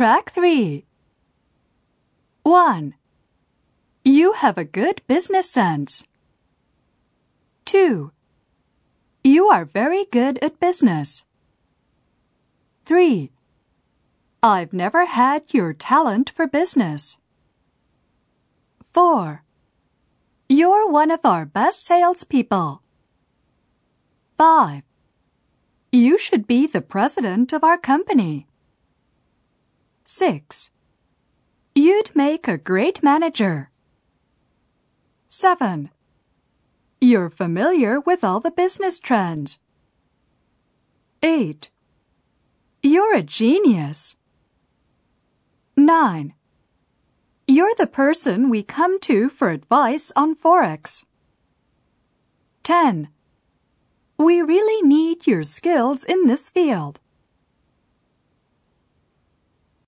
Track 3 1. You have a good business sense. 2. You are very good at business. 3. I've never had your talent for business. 4. You're one of our best salespeople. 5. You should be the president of our company. 6. You'd make a great manager. 7. You're familiar with all the business trends. 8. You're a genius. 9. You're the person we come to for advice on Forex. 10. We really need your skills in this field.